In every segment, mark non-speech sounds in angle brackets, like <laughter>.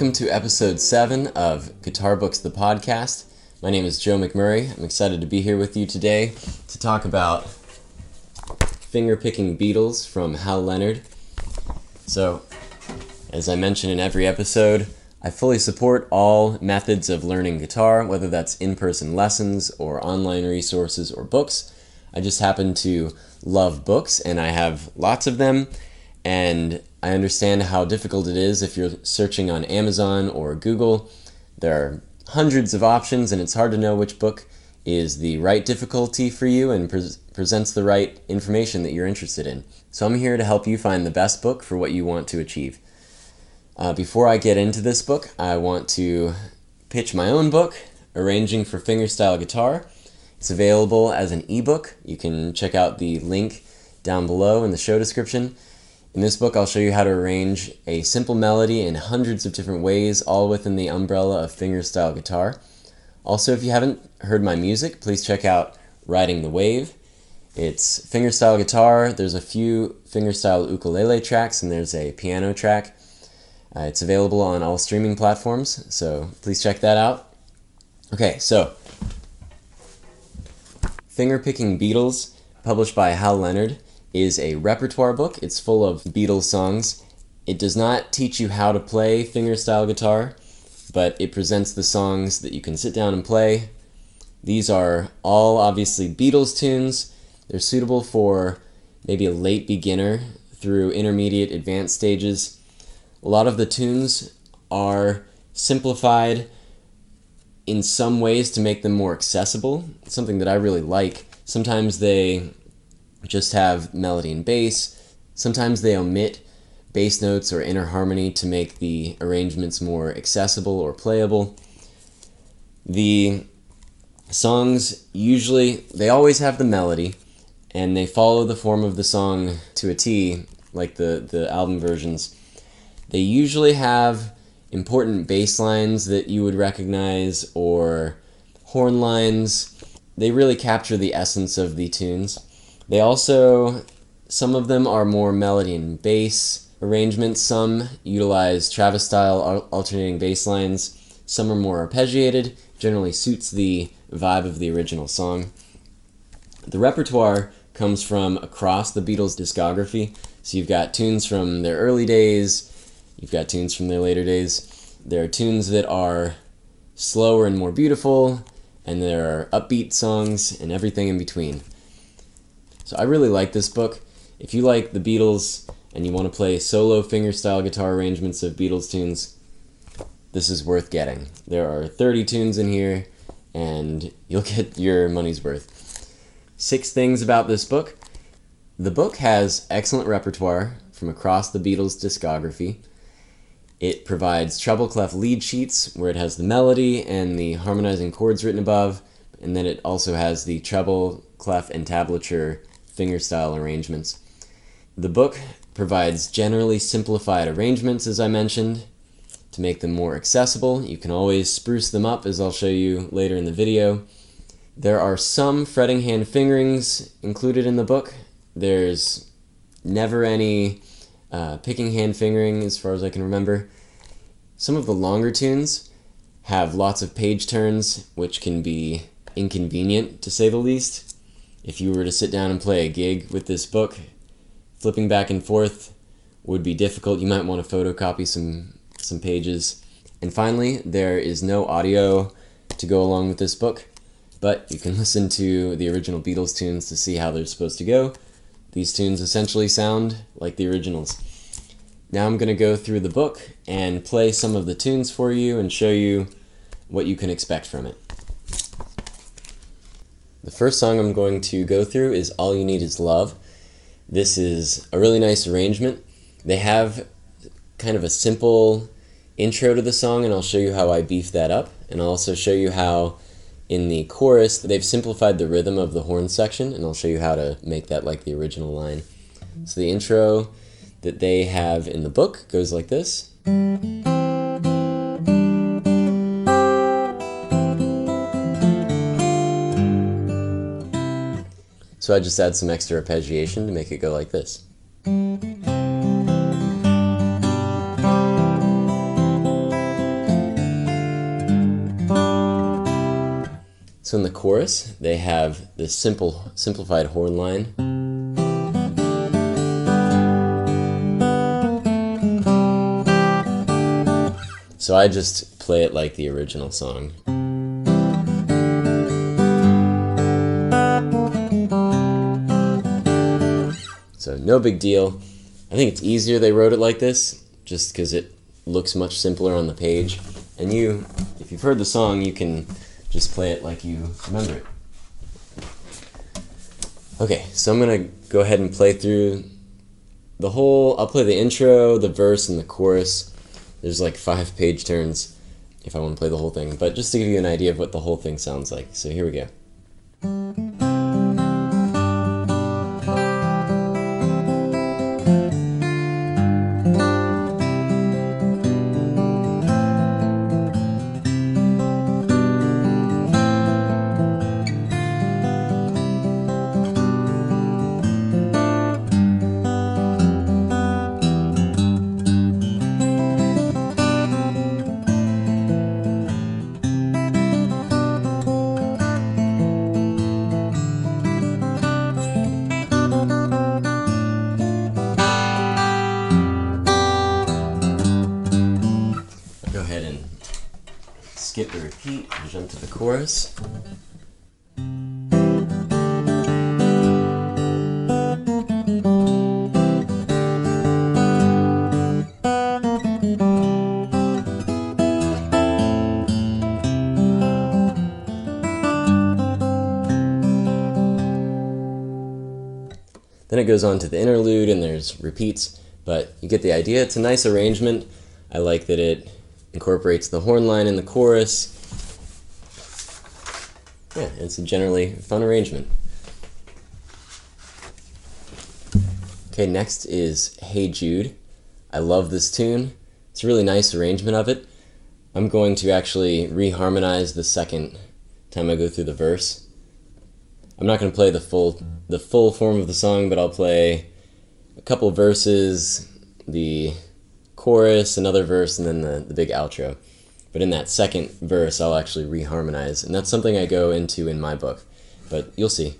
Welcome to episode 7 of Guitar Books the Podcast. My name is Joe McMurray. I'm excited to be here with you today to talk about finger picking Beatles from Hal Leonard. So, as I mention in every episode, I fully support all methods of learning guitar, whether that's in person lessons or online resources or books. I just happen to love books and I have lots of them, and I understand how difficult it is if you're searching on Amazon or Google. There are hundreds of options, and it's hard to know which book is the right difficulty for you and pre- presents the right information that you're interested in. So I'm here to help you find the best book for what you want to achieve. Uh, before I get into this book, I want to pitch my own book, Arranging for Fingerstyle Guitar. It's available as an ebook. You can check out the link down below in the show description. In this book, I'll show you how to arrange a simple melody in hundreds of different ways, all within the umbrella of fingerstyle guitar. Also, if you haven't heard my music, please check out Riding the Wave. It's fingerstyle guitar, there's a few fingerstyle ukulele tracks, and there's a piano track. Uh, it's available on all streaming platforms, so please check that out. Okay, so Fingerpicking Beatles, published by Hal Leonard is a repertoire book. It's full of Beatles songs. It does not teach you how to play fingerstyle guitar, but it presents the songs that you can sit down and play. These are all obviously Beatles tunes. They're suitable for maybe a late beginner through intermediate advanced stages. A lot of the tunes are simplified in some ways to make them more accessible, something that I really like. Sometimes they just have melody and bass. Sometimes they omit bass notes or inner harmony to make the arrangements more accessible or playable. The songs usually they always have the melody and they follow the form of the song to a T like the the album versions. They usually have important bass lines that you would recognize or horn lines. They really capture the essence of the tunes. They also, some of them are more melody and bass arrangements. Some utilize Travis style alternating bass lines. Some are more arpeggiated, generally suits the vibe of the original song. The repertoire comes from across the Beatles' discography. So you've got tunes from their early days, you've got tunes from their later days. There are tunes that are slower and more beautiful, and there are upbeat songs and everything in between. So I really like this book. If you like the Beatles and you want to play solo fingerstyle guitar arrangements of Beatles tunes, this is worth getting. There are 30 tunes in here, and you'll <laughs> get your money's worth. Six things about this book. The book has excellent repertoire from across the Beatles' discography. It provides treble clef lead sheets where it has the melody and the harmonizing chords written above, and then it also has the treble clef and tablature fingerstyle arrangements. The book provides generally simplified arrangements, as I mentioned, to make them more accessible. You can always spruce them up, as I'll show you later in the video. There are some fretting hand fingerings included in the book. There's never any uh, picking hand fingering, as far as I can remember. Some of the longer tunes have lots of page turns, which can be inconvenient, to say the least if you were to sit down and play a gig with this book, flipping back and forth would be difficult. You might want to photocopy some some pages. And finally, there is no audio to go along with this book, but you can <laughs> listen to the original Beatles tunes to see how they're supposed to go. These tunes essentially sound like the originals. Now I'm going to go through the book and play some of the tunes for you and show you what you can expect from it. The first song I'm going to go through is All You Need Is Love. This is a really nice arrangement. They have kind of a simple intro to the song, and I'll show you how I beef that up. And I'll also show you how in the chorus they've simplified the rhythm of the horn section, and I'll show you how to make that like the original line. So the intro that they have in the book goes like this. So I just add some extra arpeggiation to make it go like this. So in the chorus, they have this simple, simplified horn line. So I just play it like the original song. So no big deal. I think it's easier they wrote it like this, just because it looks much simpler on the page. And you, if you've heard the song, you can just play it like you remember it. Okay, so I'm gonna go ahead and play through the whole. I'll play the intro, the verse, and the chorus. There's like five <laughs> page turns if I want to play the whole thing, but just to give you an idea of what the whole thing sounds like. So here we go. Chorus. Then it goes on to the interlude and there's repeats, but you get the idea. It's a nice arrangement. I like that it incorporates the horn line in the chorus. Yeah, it's a generally fun arrangement. Okay, next is Hey Jude. I love this tune. It's a really nice arrangement of it. I'm going to actually reharmonize the second time I go through the verse. I'm not going to play the full the full form of the song, but I'll play a couple verses, the chorus, another verse, and then the, the big outro. But in that second verse, I'll actually reharmonize, and that's something I go into in my book. But you'll see.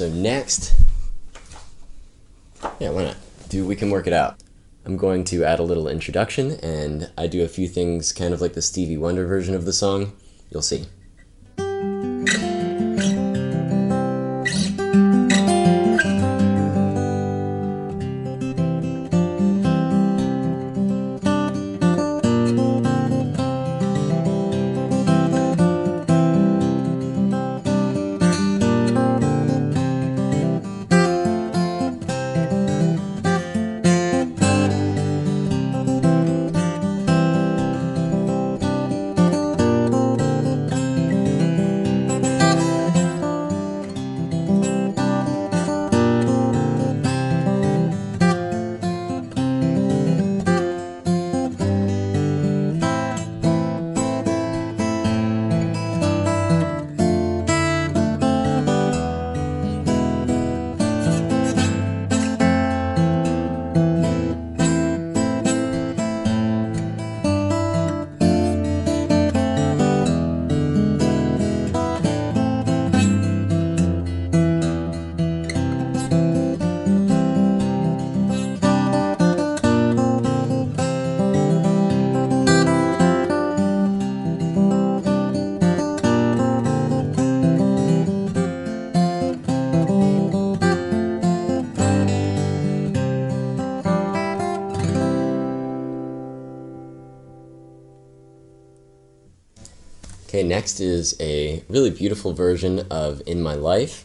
So next, yeah, why not? Do we can work it out. I'm going to add a little introduction, and I do a few things kind of like the Stevie Wonder version of the song. You'll see. Next is a really beautiful version of In My Life.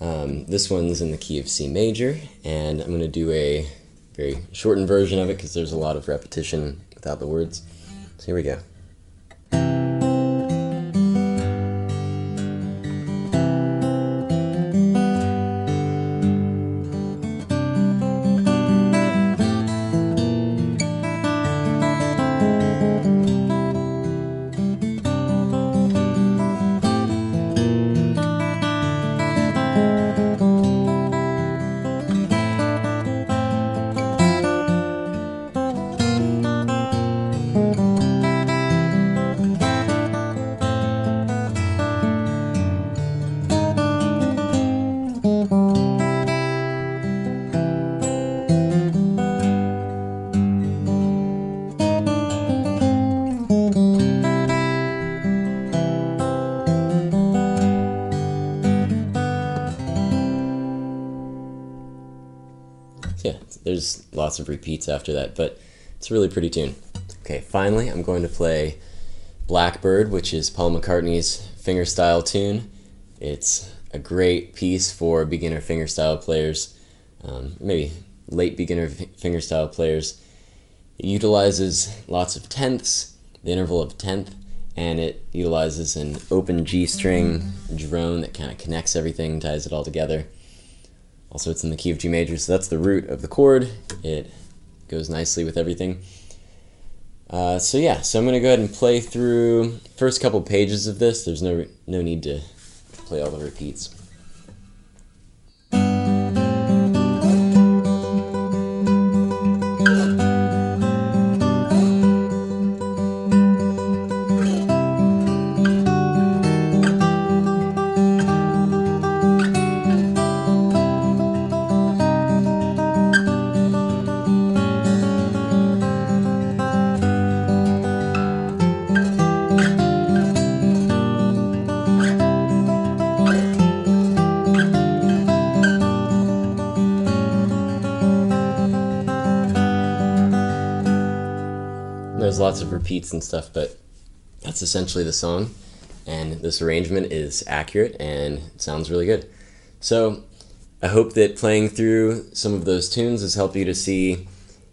Um, this one's in the key of C major, and I'm going to do a very shortened version of it because there's a lot of repetition without the words. So here we go. Yeah, there's lots of repeats after that, but it's a really pretty tune. Okay, finally, I'm going to play Blackbird, which is Paul McCartney's fingerstyle tune. It's a great piece for beginner fingerstyle players, um, maybe late beginner fingerstyle players. It utilizes lots of tenths, the interval of tenth, and it utilizes an open G string drone that kind of connects everything, ties it all together. Also, it's in the key of G major, so that's the root of the chord. It goes nicely with everything. Uh, so yeah, so I'm going to go ahead and play through first couple pages of this. There's no no need to play all the repeats. Repeats and stuff, but that's essentially the song. And this arrangement is accurate and sounds really good. So I hope that playing through some of those tunes has helped you to see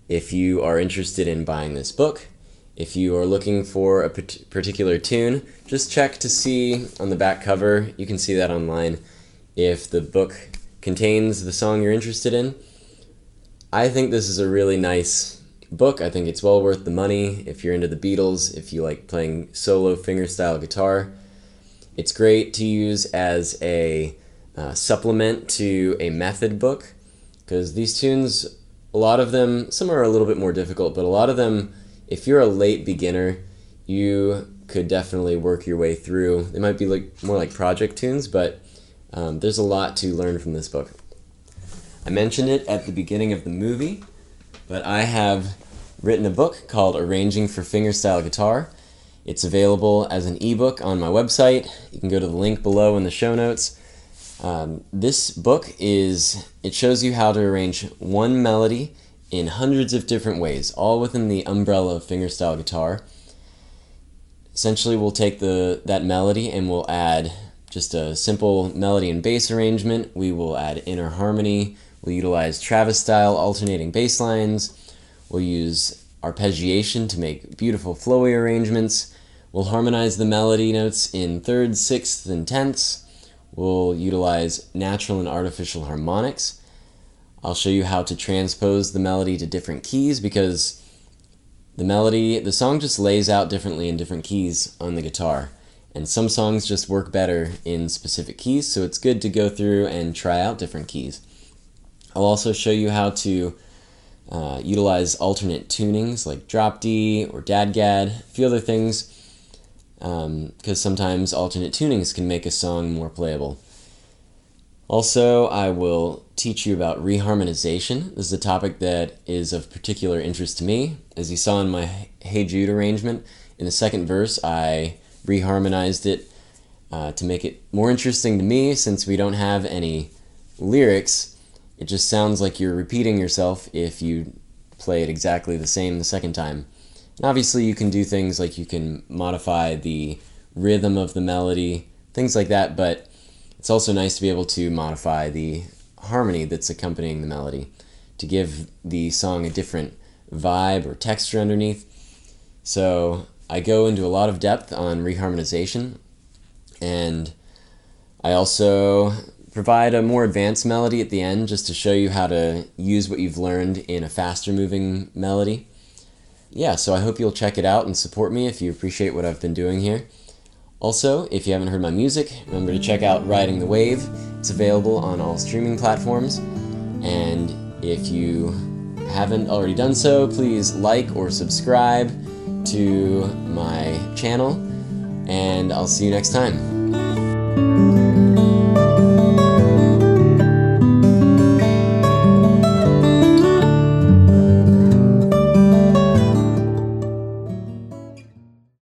if you are interested in buying this book. If you are looking for a particular tune, just check to see on the back cover. You can see that online. If the book contains the song you're interested in, I think this is a really nice book. I think it's well worth the money if you're into the Beatles, if you like playing solo fingerstyle guitar. It's great to use as a uh, supplement to a method book because these tunes, a lot of them, some are a little bit more difficult, but a lot of them, if you're a late beginner, you could definitely work your way through. They might be like more like project tunes, but um, there's a lot to learn from this book. I mentioned it at the beginning of the movie, but I have written a book called Arranging for Fingerstyle Guitar. It's available as an ebook on my website. You can go to the link below in the show notes. Um, this book is, it shows you how to arrange one melody in hundreds of different ways, all within the umbrella of fingerstyle guitar. Essentially, we'll take the that melody and we'll add just a simple melody and bass arrangement. We will add inner harmony. We'll utilize Travis style alternating bass lines. We'll use arpeggiation to make beautiful flowy arrangements. We'll harmonize the melody notes in thirds, sixths, and tenths. We'll utilize natural and artificial harmonics. I'll show you how to transpose the melody to different keys because the melody, the song just lays out differently in different keys on the guitar. And some songs just work better in specific keys, so it's good to go through and try out different keys. I'll also show you how to uh, utilize alternate tunings like drop D or DADGAD, a few other things, because um, sometimes alternate tunings can make a song more playable. Also, I will teach you about reharmonization. This is a topic that is of particular interest to me. As you saw in my Hey Jude arrangement, in the second verse, I reharmonized it uh, to make it more interesting to me since we don't have any lyrics it just sounds like you're repeating yourself if you play it exactly the same the second time. And obviously, you can do things like you can modify the rhythm of the melody, things like that, but it's also nice to be able to modify the harmony that's accompanying the melody to give the song a different vibe or texture underneath. So I go into a lot of depth on reharmonization, and I also provide a more advanced melody at the end just to show you how to use what you've learned in a faster moving melody. Yeah, so I hope you'll check it out and support me if you appreciate what I've been doing here. Also, if you haven't heard my music, remember to check out Riding the Wave. It's available on all streaming platforms. And if you haven't already done so, please like or subscribe to my channel. And I'll see you next time.